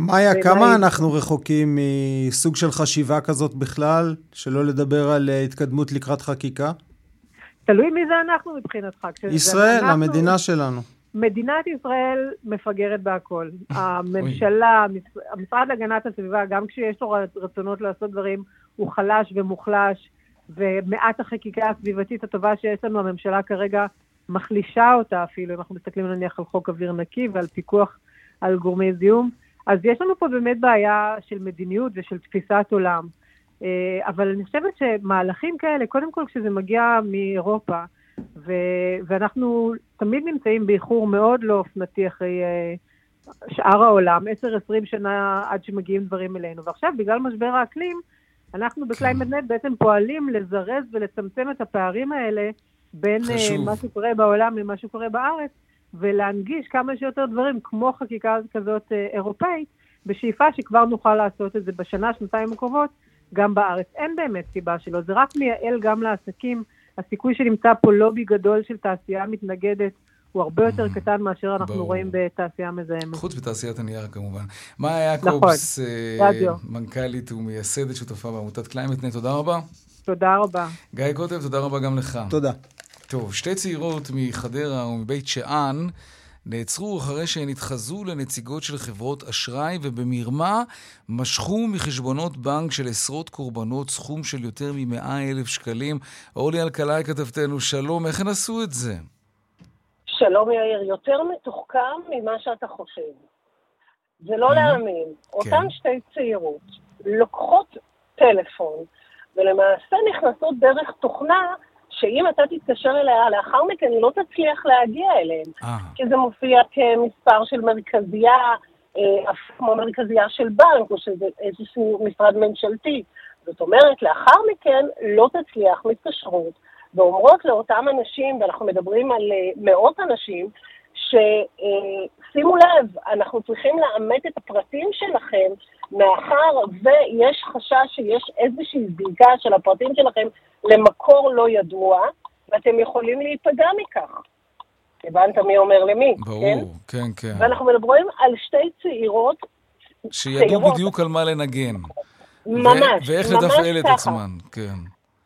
מאיה, כמה אנחנו רחוקים מסוג של חשיבה כזאת בכלל, שלא לדבר על אה, התקדמות לקראת חקיקה? תלוי מי זה אנחנו מבחינתך. ישראל, אנחנו... המדינה שלנו. מדינת ישראל מפגרת בהכל. הממשלה, המשרד להגנת הסביבה, גם כשיש לו רצונות לעשות דברים, הוא חלש ומוחלש, ומעט החקיקה הסביבתית הטובה שיש לנו, הממשלה כרגע מחלישה אותה אפילו, אם אנחנו מסתכלים נניח על חוק אוויר נקי ועל פיקוח על גורמי זיהום. אז יש לנו פה באמת בעיה של מדיניות ושל תפיסת עולם. אה, אבל אני חושבת שמהלכים כאלה, קודם כל כשזה מגיע מאירופה, ו- ואנחנו תמיד נמצאים באיחור מאוד לא אופנתי אחרי אה, שאר העולם, 10-20 שנה עד שמגיעים דברים אלינו. ועכשיו, בגלל משבר האקלים, אנחנו בקליימט-נט בעצם פועלים לזרז ולצמצם את הפערים האלה בין אה, מה שקורה בעולם למה שקורה בארץ, ולהנגיש כמה שיותר דברים, כמו חקיקה כזאת אה, אירופאית, בשאיפה שכבר נוכל לעשות את זה בשנה, שנתיים הקרובות, גם בארץ. אין באמת סיבה שלא, זה רק מייעל גם לעסקים. הסיכוי שנמצא פה לובי גדול של תעשייה מתנגדת הוא הרבה יותר אממ. קטן מאשר אנחנו ברור. רואים בתעשייה מזהמת. חוץ בתעשיית הנייר כמובן. מאיה יעקובס, נכון, אה, מנכ"לית ומייסדת שותפה בעמותת קליימט-נט, תודה רבה. תודה רבה. גיא קוטב, תודה רבה גם לך. תודה. טוב, שתי צעירות מחדרה ומבית שאן נעצרו אחרי שהן התחזו לנציגות של חברות אשראי ובמרמה משכו מחשבונות בנק של עשרות קורבנות סכום של יותר מ-100 אלף שקלים. אורלי אלקלעי כתבתנו, שלום, איך הן עשו את זה? שלום יאיר, יותר מתוחכם ממה שאתה חושב. זה לא להאמין. כן. אותן שתי צעירות לוקחות טלפון ולמעשה נכנסות דרך תוכנה שאם אתה תתקשר אליה לאחר מכן, היא לא תצליח להגיע אליהם. אה. כי זה מופיע כמספר של מרכזייה, אה, כמו מרכזייה של בנק, או שזה איזשהו משרד ממשלתי. זאת אומרת, לאחר מכן לא תצליח מתקשרות, ואומרות לאותם אנשים, ואנחנו מדברים על אה, מאות אנשים, ששימו לב, אנחנו צריכים לאמת את הפרטים שלכם, מאחר ויש חשש שיש איזושהי זיקה של הפרטים שלכם למקור לא ידוע, ואתם יכולים להיפגע מכך. הבנת מי אומר למי, ברור, כן? כן, כן. ואנחנו מדברים על שתי צעירות שידעו צעירות. בדיוק על מה לנגן. ממש, ו- ואיך לתפעל את עצמן, כן.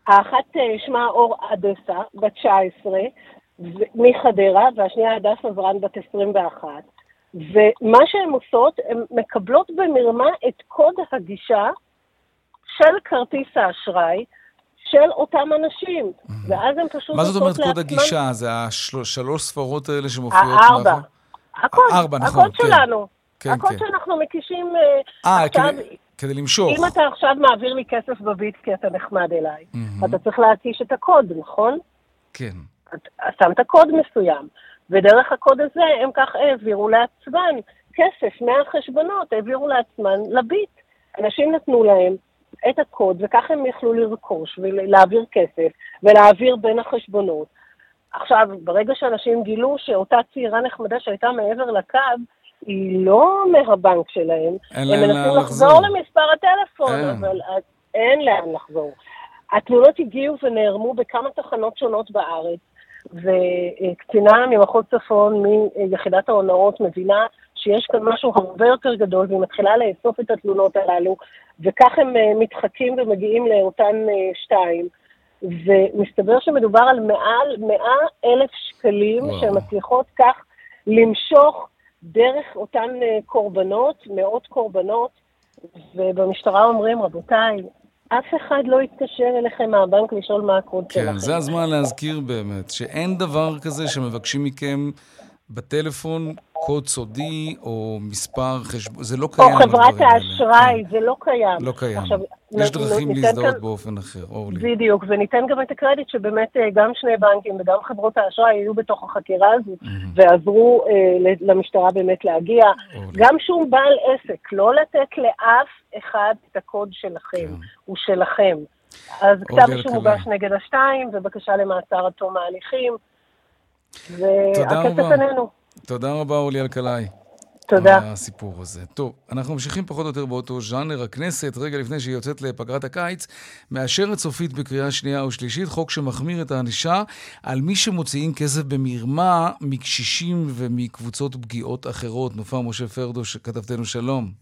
האחת אה, שמה אור אדסה, בת 19, מחדרה, והשנייה הדס אברהם, בת 21. ומה שהן עושות, הן מקבלות במרמה את קוד הגישה של כרטיס האשראי של אותם אנשים, ואז הם פשוט... מה זאת אומרת קוד הגישה? זה השלוש ספרות האלה שמופיעות? הארבע. הקוד, ארבע, נכון, הקוד כן. שלנו. כן, הקוד כן. שאנחנו מקישים אה, עכשיו... כדי, כדי למשוך. אם אתה עכשיו מעביר לי כסף בביט כי אתה נחמד אליי, אתה צריך להקיש את הקוד, נכון? כן. שמת קוד מסוים, ודרך הקוד הזה הם כך העבירו לעצמם כסף מהחשבונות, העבירו לעצמם לביט. אנשים נתנו להם את הקוד, וכך הם יכלו לרכוש ולהעביר כסף ולהעביר בין החשבונות. עכשיו, ברגע שאנשים גילו שאותה צעירה נחמדה שהייתה מעבר לקו, היא לא מהבנק שלהם, הם מנסים לחזור לחזור. למספר הטלפון, אין. אבל אין לאן לחזור. התלונות הגיעו ונערמו בכמה תחנות שונות בארץ, וקצינה ממחוז צפון מיחידת ההונאות מבינה שיש כאן משהו הרבה יותר גדול, והיא מתחילה לאסוף את התלונות הללו, וכך הם אה, מתחקים ומגיעים לאותן אה, שתיים. ומסתבר שמדובר על מעל 100 אלף שקלים וואו. שהן מצליחות כך למשוך דרך אותן אה, קורבנות, מאות קורבנות, ובמשטרה אומרים, רבותיי, אף אחד לא יתקשר אליכם מהבנק לשאול מה הקוד שלכם. כן, זה הזמן להזכיר באמת, שאין דבר כזה שמבקשים מכם בטלפון קוד סודי או מספר חשבון, זה לא או קיים. חברת הדברים האלה. האשראי, זה לא קיים. לא קיים. עכשיו, יש דרכים להזדהות כאן- באופן אחר, אורלי. בדיוק, וניתן גם את הקרדיט שבאמת אה, גם שני בנקים וגם חברות האשראי היו בתוך החקירה הזו ועזרו אה, למשטרה באמת להגיע. אורלי. גם שום בעל עסק, לא לתת לאף אחד את הקוד שלכם, הוא שלכם. אז כתב אישום. הוגש נגד השתיים, ובקשה למעצר עד תום ההליכים. והכסף. איננו. תודה רבה, אורלי אלקלעי. תודה. הסיפור הזה. טוב, אנחנו ממשיכים פחות או יותר באותו ז'אנר. הכנסת, רגע לפני שהיא יוצאת לפגרת הקיץ, מאשרת סופית בקריאה שנייה או שלישית חוק שמחמיר את הענישה על מי שמוציאים כסף במרמה מקשישים ומקבוצות פגיעות אחרות. נופר משה פרדו, כתבתנו שלום.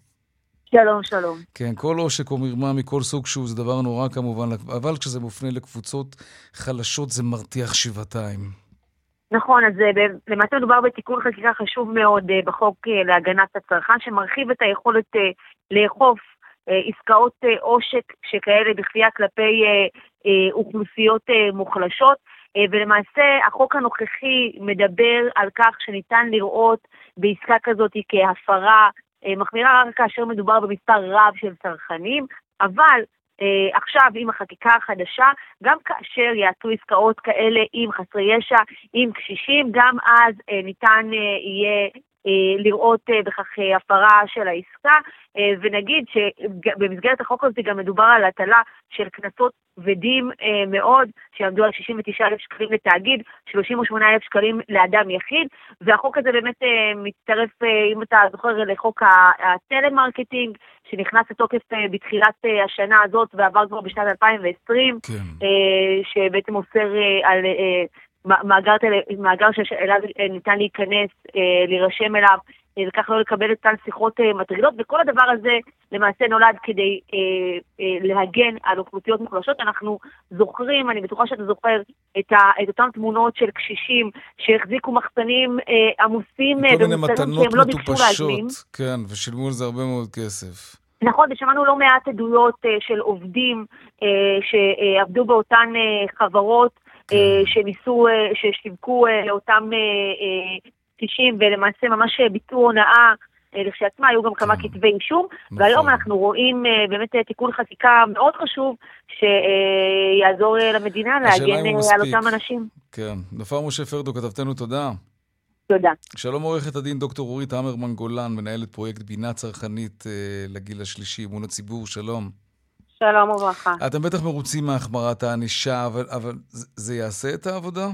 שלום, שלום. כן, כל עושק או מרמה מכל סוג שהוא זה דבר נורא כמובן, אבל כשזה מופנה לקבוצות חלשות זה מרתיח שבעתיים. נכון, אז אה, למעשה מדובר בתיקון חקיקה חשוב מאוד אה, בחוק אה, להגנת הצרכן, שמרחיב את היכולת לאכוף עסקאות עושק שכאלה בכפייה כלפי אוכלוסיות מוחלשות. ולמעשה החוק הנוכחי מדבר על כך שניתן לראות בעסקה כזאת כהפרה מחמירה רק כאשר מדובר במספר רב של צרכנים, אבל עכשיו עם החקיקה החדשה, גם כאשר יעשו עסקאות כאלה עם חסרי ישע, עם קשישים, גם אז אה, ניתן אה, יהיה אה, לראות אה, בכך אה, הפרה של העסקה, אה, ונגיד שבמסגרת החוק הזה גם מדובר על הטלה של קנסות כבדים אה, מאוד, שיעמדו על 69,000 שקלים לתאגיד, 38,000 שקלים לאדם יחיד, והחוק הזה באמת אה, מצטרף, אה, אם אתה זוכר, לחוק הטלמרקטינג, שנכנס לתוקף אה, בתחילת אה, השנה הזאת ועבר כבר בשנת 2020, כן. אה, שבעצם אוסר אה, על אה, מאגר, טל- מאגר שאליו אה, ניתן להיכנס, אה, להירשם אליו, אה, וכך לא לקבל את אותן שיחות מטרידות, וכל הדבר הזה למעשה נולד כדי אה, אה, להגן על אוכלוסיות מוחלשות. אנחנו זוכרים, אני בטוחה שאתה זוכר, את, ה, את אותן תמונות של קשישים שהחזיקו מחסנים אה, עמוסים במוצרים שהם לא ביקשו להזמין. מטופשות, כן, ושילמו על זה הרבה מאוד כסף. נכון, ושמענו לא מעט עדויות של עובדים שעבדו באותן חברות שניסו, uh, ששיווקו uh, לאותם uh, uh, קשישים ולמעשה ממש ביצעו הונאה לכשעצמה, היו גם כמה כתבי אישום, והיום אנחנו רואים באמת תיקון חקיקה מאוד חשוב שיעזור למדינה להגן על. אותם אנשים. כן. נופר משה פרדו, כתבתנו תודה. תודה. שלום עורכת הדין דוקטור אורית המרמן גולן, מנהלת פרויקט בינה צרכנית אה, לגיל השלישי, אמון הציבור, שלום. שלום וברכה. אתם בטח מרוצים מהחמרת הענישה, אבל, אבל זה, יעשה את העבודה?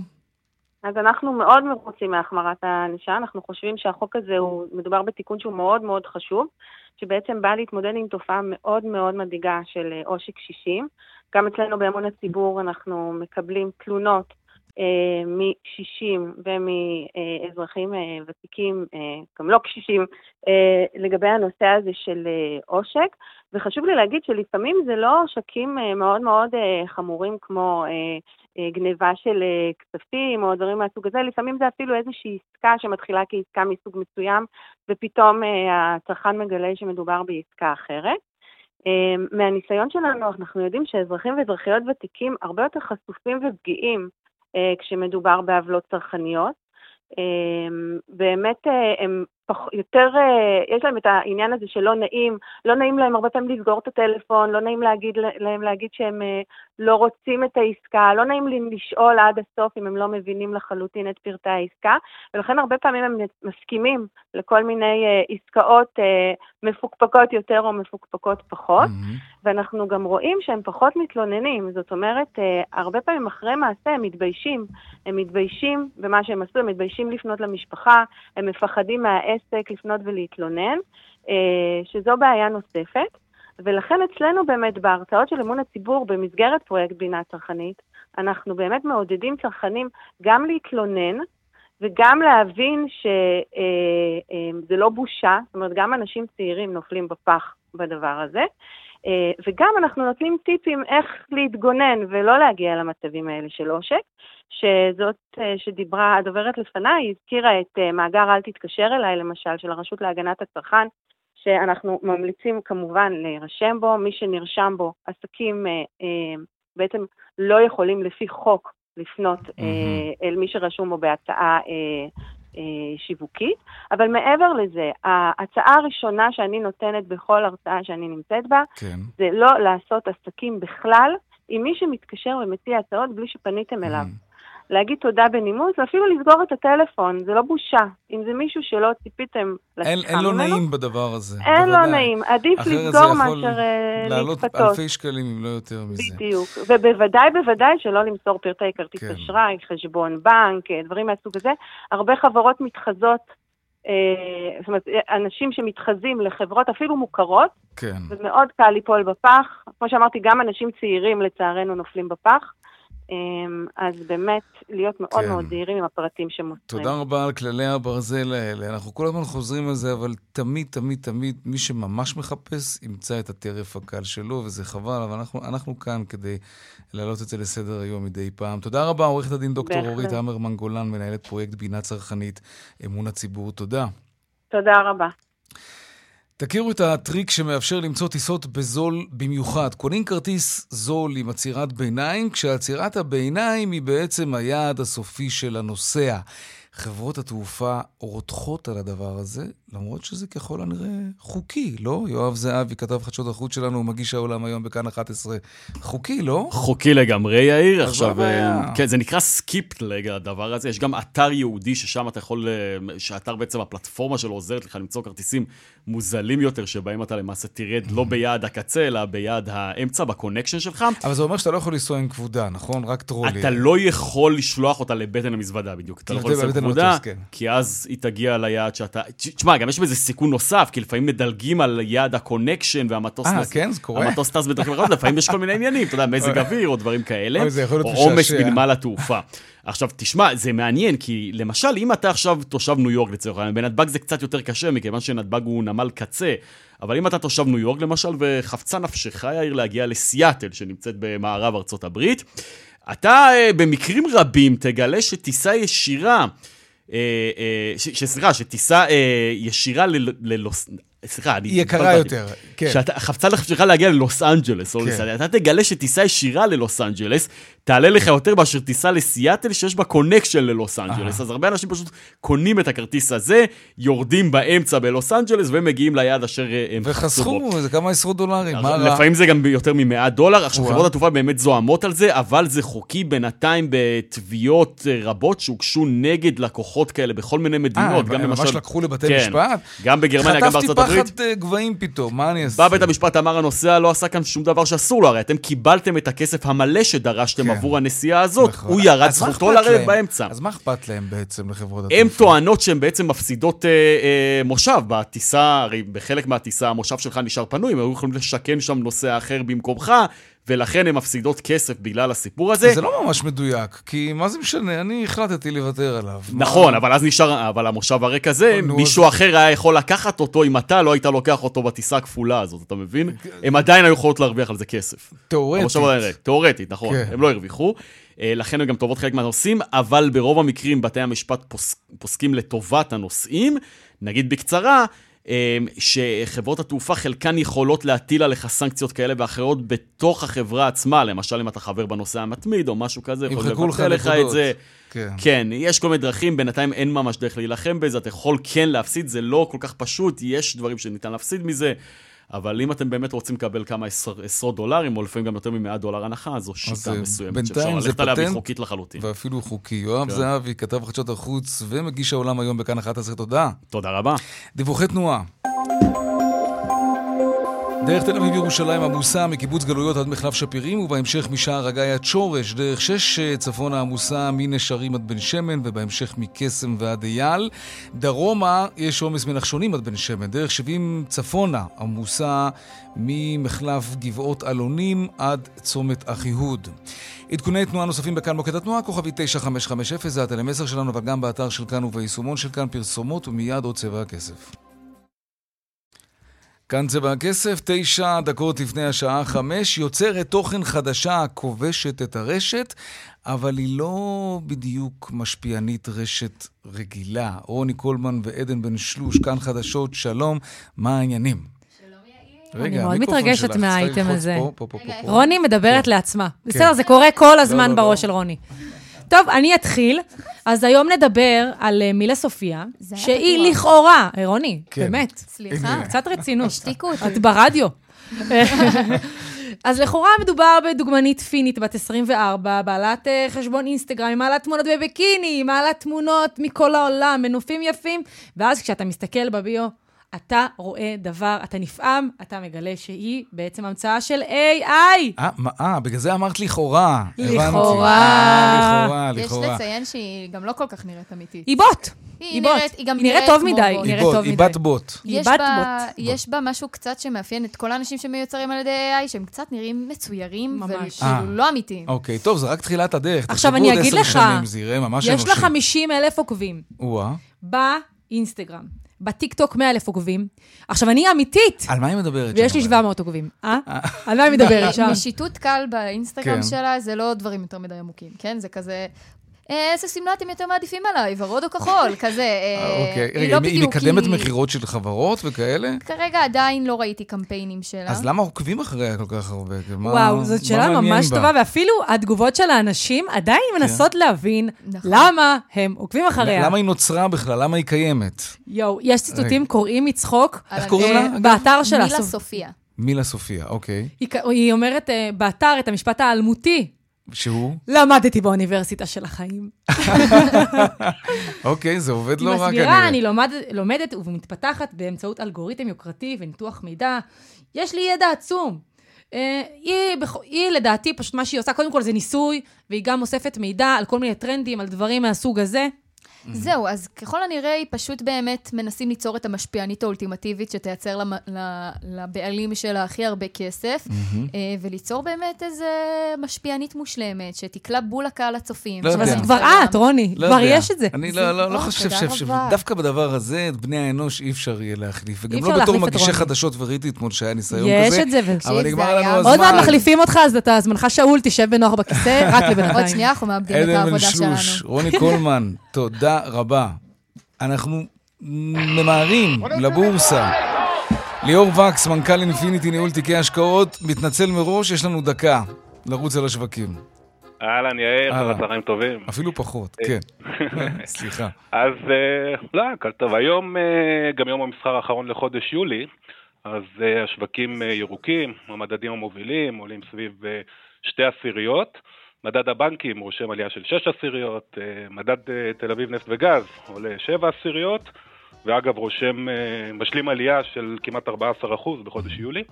אז אנחנו מאוד מרוצים מהחמרת הענישה, אנחנו חושבים שהחוק הזה הוא, מדובר בתיקון שהוא מאוד מאוד חשוב, שבעצם בא להתמודד עם תופעה מאוד מאוד מדאיגה של אה, עושק קשישים. גם אצלנו באמון הציבור אנחנו מקבלים תלונות אה, מקשישים ומאזרחים אה, ותיקים, אה, גם לא קשישים, לגבי הנושא הזה של עושק. וחשוב לי להגיד שלפעמים זה לא עושקים מאוד מאוד חמורים כמו גניבה של כספים או דברים מהסוג הזה, לפעמים זה אפילו איזושהי עסקה שמתחילה כעסקה מסוג מסוים, ופתאום הצרכן מגלה שמדובר בעסקה אחרת. מהניסיון שלנו אנחנו יודעים שאזרחים ואזרחיות ותיקים הרבה יותר חשופים ופגיעים אה, כשמדובר בעוולות צרכניות. אה, באמת אה, הם יותר, יש להם את העניין הזה שלא נעים, לא נעים להם הרבה פעמים לסגור את הטלפון, לא נעים להגיד להם להגיד שהם לא רוצים את העסקה, לא נעים לי לשאול עד הסוף אם הם לא מבינים לחלוטין את פרטי העסקה, ולכן הרבה פעמים הם מסכימים לכל מיני uh, עסקאות מפוקפקות יותר או מפוקפקות פחות, mm-hmm. ואנחנו גם רואים שהם פחות מתלוננים, זאת אומרת, הרבה פעמים אחרי מעשה הם מתביישים, הם מתביישים במה שהם עשו, הם מתביישים לפנות למשפחה, הם מפחדים מהעסק לפנות ולהתלונן, uh, שזו בעיה נוספת. ולכן אצלנו באמת בהרצאות של אמון הציבור במסגרת פרויקט בינה צרכנית, אנחנו באמת מעודדים צרכנים גם להתלונן וגם להבין שזה אה, לא בושה, זאת אומרת גם אנשים צעירים נופלים בפח בדבר הזה, אה, וגם אנחנו נותנים טיפים איך להתגונן ולא להגיע למצבים האלה של עושק, שזאת אה, שדיברה הדוברת לפניי, הזכירה את מאגר אל תתקשר אליי למשל, של הרשות להגנת הצרכן, שאנחנו ממליצים כמובן להירשם בו. מי שנרשם בו, עסקים אה, אה, בעצם לא יכולים לפי חוק לפנות mm-hmm. אל מי שרשום בו בהצעה אה, אה, שיווקית. אבל מעבר לזה, ההצעה הראשונה שאני נותנת בכל הרצאה שאני נמצאת בה, כן. זה לא לעשות עסקים בכלל עם מי שמתקשר ומציע הצעות בלי שפניתם אליו. Mm-hmm. להגיד תודה בנימוס, ואפילו לסגור את הטלפון, זה לא בושה. אם זה מישהו שלא ציפיתם לשיחה ממנו... אין לו נעים בדבר הזה. אין לו נעים, עדיף לסגור מאשר אה, להתפתות. לעלות אלפי שקלים, אם לא יותר מזה. בדיוק, ובוודאי בוודאי שלא למסור פרטי כרטיס כן. אשראי, חשבון בנק, אה, דברים מהסוג הזה. הרבה חברות מתחזות אה, זאת אומרת, אנשים שמתחזים לחברות אפילו מוכרות, כן. ומאוד קל ליפול בפח. כמו שאמרתי, גם אנשים צעירים לצערנו נופלים בפח. אמ, אז באמת, להיות מאוד כן. מאוד זהירים עם הפרטים שמוסרים. תודה רבה על כללי הברזל האלה. אנחנו כל הזמן חוזרים על זה, אבל תמיד, תמיד, תמיד, מי שממש מחפש, ימצא את הטרף הקל שלו, וזה חבל, אבל אנחנו, אנחנו כאן כדי להעלות את זה לסדר היום מדי פעם. תודה רבה, עורכת הדין דוקטור אורית המרמן גולן, מנהלת פרויקט בינה צרכנית, אמון הציבור. תודה. תודה רבה. תכירו את הטריק שמאפשר למצוא טיסות בזול במיוחד. קונים כרטיס זול עם עצירת ביניים, כשעצירת הביניים היא בעצם היעד הסופי של הנוסע. חברות התעופה רותחות על הדבר הזה, למרות שזה ככל הנראה חוקי, לא? יואב זהבי, כתב חדשות החוץ שלנו, מגיש העולם היום בכאן 11. חוקי, לא? חוקי לגמרי, יאיר. עכשיו, אה, כן, זה נקרא skip לדבר הזה. יש גם אתר ייעודי ששם אתה יכול, אה, שהאתר בעצם, הפלטפורמה שלו עוזרת לך למצוא כרטיסים מוזלים יותר, שבהם אתה למעשה תרד לא ביעד הקצה, אלא ביעד האמצע, ב connection שלך. אבל זה אומר שאתה לא יכול לנסוע עם כבודה, נכון? רק טרולי. אתה לא יכול לשלוח אותה לבטן המזוודה בדיוק. אתה לא יכול לנסוע עם כבודה, כן. כי אז היא תגיע ליעד שאתה... תשמע, גם יש בזה סיכון נוסף, כי לפעמים מדלגים על יעד ה connection, והמטוס... אה, כן? זה קורה? המטוס טס בדרכים אחרות, לפעמים יש כל מיני עניינים, אתה יודע, מזג אוויר או דברים כאלה. או עומס בנמל התעופה. עכשיו, תשמע, זה מעניין, כי למשל, אם אתה עכשיו תושב ניו יורק לצורך העניין, בנתב"ג זה קצת יותר קשה, מכיוון שנתב"ג הוא נמל קצה, אבל אם אתה תושב ניו יורק למשל, וחפצה נפשך יאיר להגיע לסיאטל, שנמצאת במערב ארצות הברית, אתה אה, במקרים רבים תגלה שטיסה ישירה אה, אה, סליחה, שטיסה ישירה ללוס... סליחה, אני... היא יקרה יותר, כן. חפצה לך להגיע ללוס אנג'לס, או כן. אתה תגלה שטיסה ישירה ללוס אנג'לס, תעלה לך יותר מאשר טיסה לסיאטל שיש בה connection ללוס אנג'לס. אז הרבה אנשים פשוט קונים את הכרטיס הזה, יורדים באמצע בלוס אנג'לס ומגיעים ליעד אשר אה, הם. וחסכו, זה כמה עשרות דולרים, מה רע? לפעמים זה גם יותר מ-100 דולר. עכשיו, חברות התעופה באמת זוהמות על זה, אבל זה חוקי בינתיים בתביעות אה, רבות שהוגשו נגד לקוחות כאלה בכל מיני מדינות. אה, הם ממש לקחו לבתי כן. משפט? גם בגרמניה, גם בארצות חטפתי פחד גבהים פתאום, מה אני אעשה? בא בית המשפט, אמר הנוסע, לא עשה כאן שום דבר שאסור לו, הרי אתם קיבלתם את הכסף המלא שדרשתם כן. עבור הנסיעה הזאת, נכון. הוא ירד זכותו לרדת באמצע. אז מה אכפת להם בעצם לחברות התעופה? הן טוענות שהן בעצם מפסידות אה, אה, מושב בטיסה, הרי בחלק מהטיסה המושב שלך נשאר פנוי, הם היו יכולים לשכן שם נוסע אחר במקומך, ולכן הן מפסידות כסף בגלל הסיפור הזה. זה לא ממש מדויק, כי מה זה משנה? אני החלטתי לוותר עליו. נכון, מה... אבל אז נשאר, אבל המושב הריק הזה, מישהו אז... אחר היה יכול לקחת אותו אם אתה לא היית לוקח אותו בטיסה הכפולה הזאת, אתה מבין? הם עדיין היו יכולות להרוויח על זה כסף. תאורטית. תאורטית, נכון, כן. הם לא הרוויחו. אה, לכן הם גם טובות חלק מהנושאים, אבל ברוב המקרים בתי המשפט פוס, פוסקים לטובת הנושאים. נגיד בקצרה, שחברות התעופה חלקן יכולות להטיל עליך סנקציות כאלה ואחרות בתוך החברה עצמה, למשל אם אתה חבר בנושא המתמיד או משהו כזה, יכול לבטל לך את זה. כן. כן, יש כל מיני דרכים, בינתיים אין ממש דרך להילחם בזה, אתה יכול כן להפסיד, זה לא כל כך פשוט, יש דברים שניתן להפסיד מזה. אבל אם אתם באמת רוצים לקבל כמה עשרות דולרים, או לפעמים גם יותר מ-100 דולר הנחה, זו שיטה אה, מסוימת שאפשר ללכת עליה וחוקית לחלוטין. ואפילו חוקי. יואב כן. זהבי, כתב חדשות החוץ ומגיש העולם היום בכאן 11, תודה. תודה רבה. דיווחי תנועה. דרך תל אביב ירושלים עמוסה מקיבוץ גלויות עד מחלף שפירים ובהמשך משער הגיא עד שורש, דרך שש צפונה עמוסה מנשרים עד בן שמן ובהמשך מקסם ועד אייל. דרומה יש עומס מנחשונים עד בן שמן, דרך 70 צפונה עמוסה ממחלף גבעות אלונים עד צומת אחיהוד. עדכוני תנועה נוספים בכאן מוקד התנועה, כוכבי 9550, זה הטלמסר שלנו, אבל גם באתר של כאן וביישומון של כאן פרסומות ומיד עוד צבע הכסף. כאן צבע הכסף, תשע דקות לפני השעה חמש, יוצרת תוכן חדשה הכובשת את הרשת, אבל היא לא בדיוק משפיענית רשת רגילה. רוני קולמן ועדן בן שלוש, כאן חדשות, שלום, מה העניינים? רגע, אני מאוד מתרגשת מהאייטם הזה. רוני מדברת כן. לעצמה. בסדר, זה קורה כל לא, הזמן לא, לא. בראש של רוני. טוב, אני אתחיל. אז היום נדבר על אה, מילה סופיה, שהיא לכאורה, רוני, כן. באמת. סליחה. קצת רצינות. השתיקו אותי. את ברדיו. אז לכאורה מדובר בדוגמנית פינית בת 24, בעלת uh, חשבון אינסטגרם, מעלת תמונות בביקיני, מעלת תמונות מכל העולם, מנופים יפים, ואז כשאתה מסתכל בביו, אתה רואה דבר, אתה נפעם, אתה מגלה שהיא בעצם המצאה של AI. אה, אה, בגלל זה אמרת לכאורה. לכאורה. לכאורה, לכאורה. יש לציין שהיא גם לא כל כך נראית אמיתית. היא בוט. היא נראית, היא גם נראית, טוב מדי. היא נראית טוב מדי. היא בת בוט. היא בת בוט. יש בה משהו קצת שמאפיין את כל האנשים שמיוצרים על ידי AI, שהם קצת נראים מצוירים, וכאילו אה. לא אמיתיים. אוקיי, טוב, זה רק תחילת הדרך. עכשיו אני אגיד לך, יש לה 50 אלף עוקבים. באינסטגרם. בטיקטוק 100 אלף עוקבים. עכשיו, אני אמיתית. על מה היא מדברת? ויש לי 700 עוקבים. אה? אה? על מה היא מדברת שם? משיטות קל באינסטגרם כן. שלה, זה לא דברים יותר מדי עמוקים, כן? זה כזה... אה, איזה שמלה אתם יותר מעדיפים עליי, ורוד או כחול, כזה. אה, אוקיי, רגע, לא היא מקדמת מכירות של חברות וכאלה? כרגע עדיין לא ראיתי קמפיינים שלה. אז למה עוקבים אחריה כל כך הרבה? וואו, זאת שאלה ממש טובה, ואפילו התגובות של האנשים עדיין כן. מנסות להבין נכון. למה הם עוקבים אחריה. למה היא נוצרה בכלל? למה היא קיימת? יואו, יש ציטוטים קוראים מצחוק. איך קוראים לה? באתר שלה. מילה סופיה. מילה סופיה, אוקיי. היא אומרת באתר את המשפט האלמותי. שהוא? למדתי באוניברסיטה של החיים. אוקיי, זה עובד לא רע כנראה. היא מסבירה, אני לומד, לומדת ומתפתחת באמצעות אלגוריתם יוקרתי וניתוח מידע. יש לי ידע עצום. Uh, היא, היא לדעתי, פשוט מה שהיא עושה, קודם כל זה ניסוי, והיא גם אוספת מידע על כל מיני טרנדים, על דברים מהסוג הזה. Mm-hmm. זהו, אז ככל הנראה היא פשוט באמת מנסים ליצור את המשפיענית האולטימטיבית שתייצר למ, לבעלים שלה הכי הרבה כסף, mm-hmm. וליצור באמת איזה משפיענית מושלמת, שתקלע בול לקהל הצופים. לא יודע. זה כבר את, רוני, לא כבר יודע. יש את זה. אני לא, לא, לא חושב שדווקא בדבר הזה, את בני האנוש אי אפשר יהיה להחליף. וגם לא בתור מגישי חדשות, וראיתי אתמול שהיה ניסיון כזה. יש את זה, אבל נגמר לנו הזמן. עוד מעט מחליפים אותך, אז אתה זמנך שאול, תשב בנוח בכיסא, רק לבינתיים. עוד שנייה אנחנו מאבדים את העבודה שלנו. רוני קולמן, תודה רבה. אנחנו ממהרים לבורסה. ליאור וקס, מנכ"ל אינפיניטי ניהול תיקי השקעות, מתנצל מראש, יש לנו דקה לרוץ על השווקים. אהלן, יאיר, אחר הצהריים טובים. אפילו פחות, כן. סליחה. אז אה, לא, הכל טוב. היום אה, גם יום המסחר האחרון לחודש יולי, אז אה, השווקים ירוקים, המדדים המובילים עולים סביב שתי עשיריות. מדד הבנקים רושם עלייה של 6 עשיריות, אה, מדד אה, תל אביב נפט וגז עולה 7 עשיריות, ואגב רושם, אה, משלים עלייה של כמעט 14% בחודש יולי.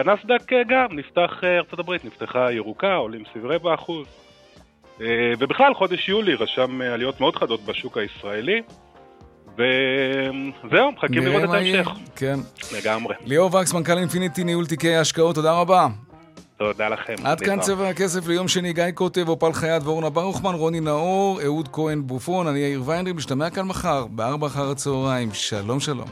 הנסדק גם, נפתח, ארצות הברית נפתחה ירוקה, עולים סביב רבע אחוז. ובכלל חודש יולי רשם עליות מאוד חדות בשוק הישראלי. וזהו, מחכים לראות את ההמשך. כן. לגמרי. ליאור וקס, מנכ"ל אינפיניטי, ניהול תיקי השקעות, תודה רבה. תודה לכם. עד כאן צבע הכסף ליום שני, גיא קוטב, אופל חייט ואורנה ברוכמן, רוני נאור, אהוד כהן בופון, אני יאיר ויינרי, משתמע כאן מחר, בארבע אחר הצהריים. שלום שלום.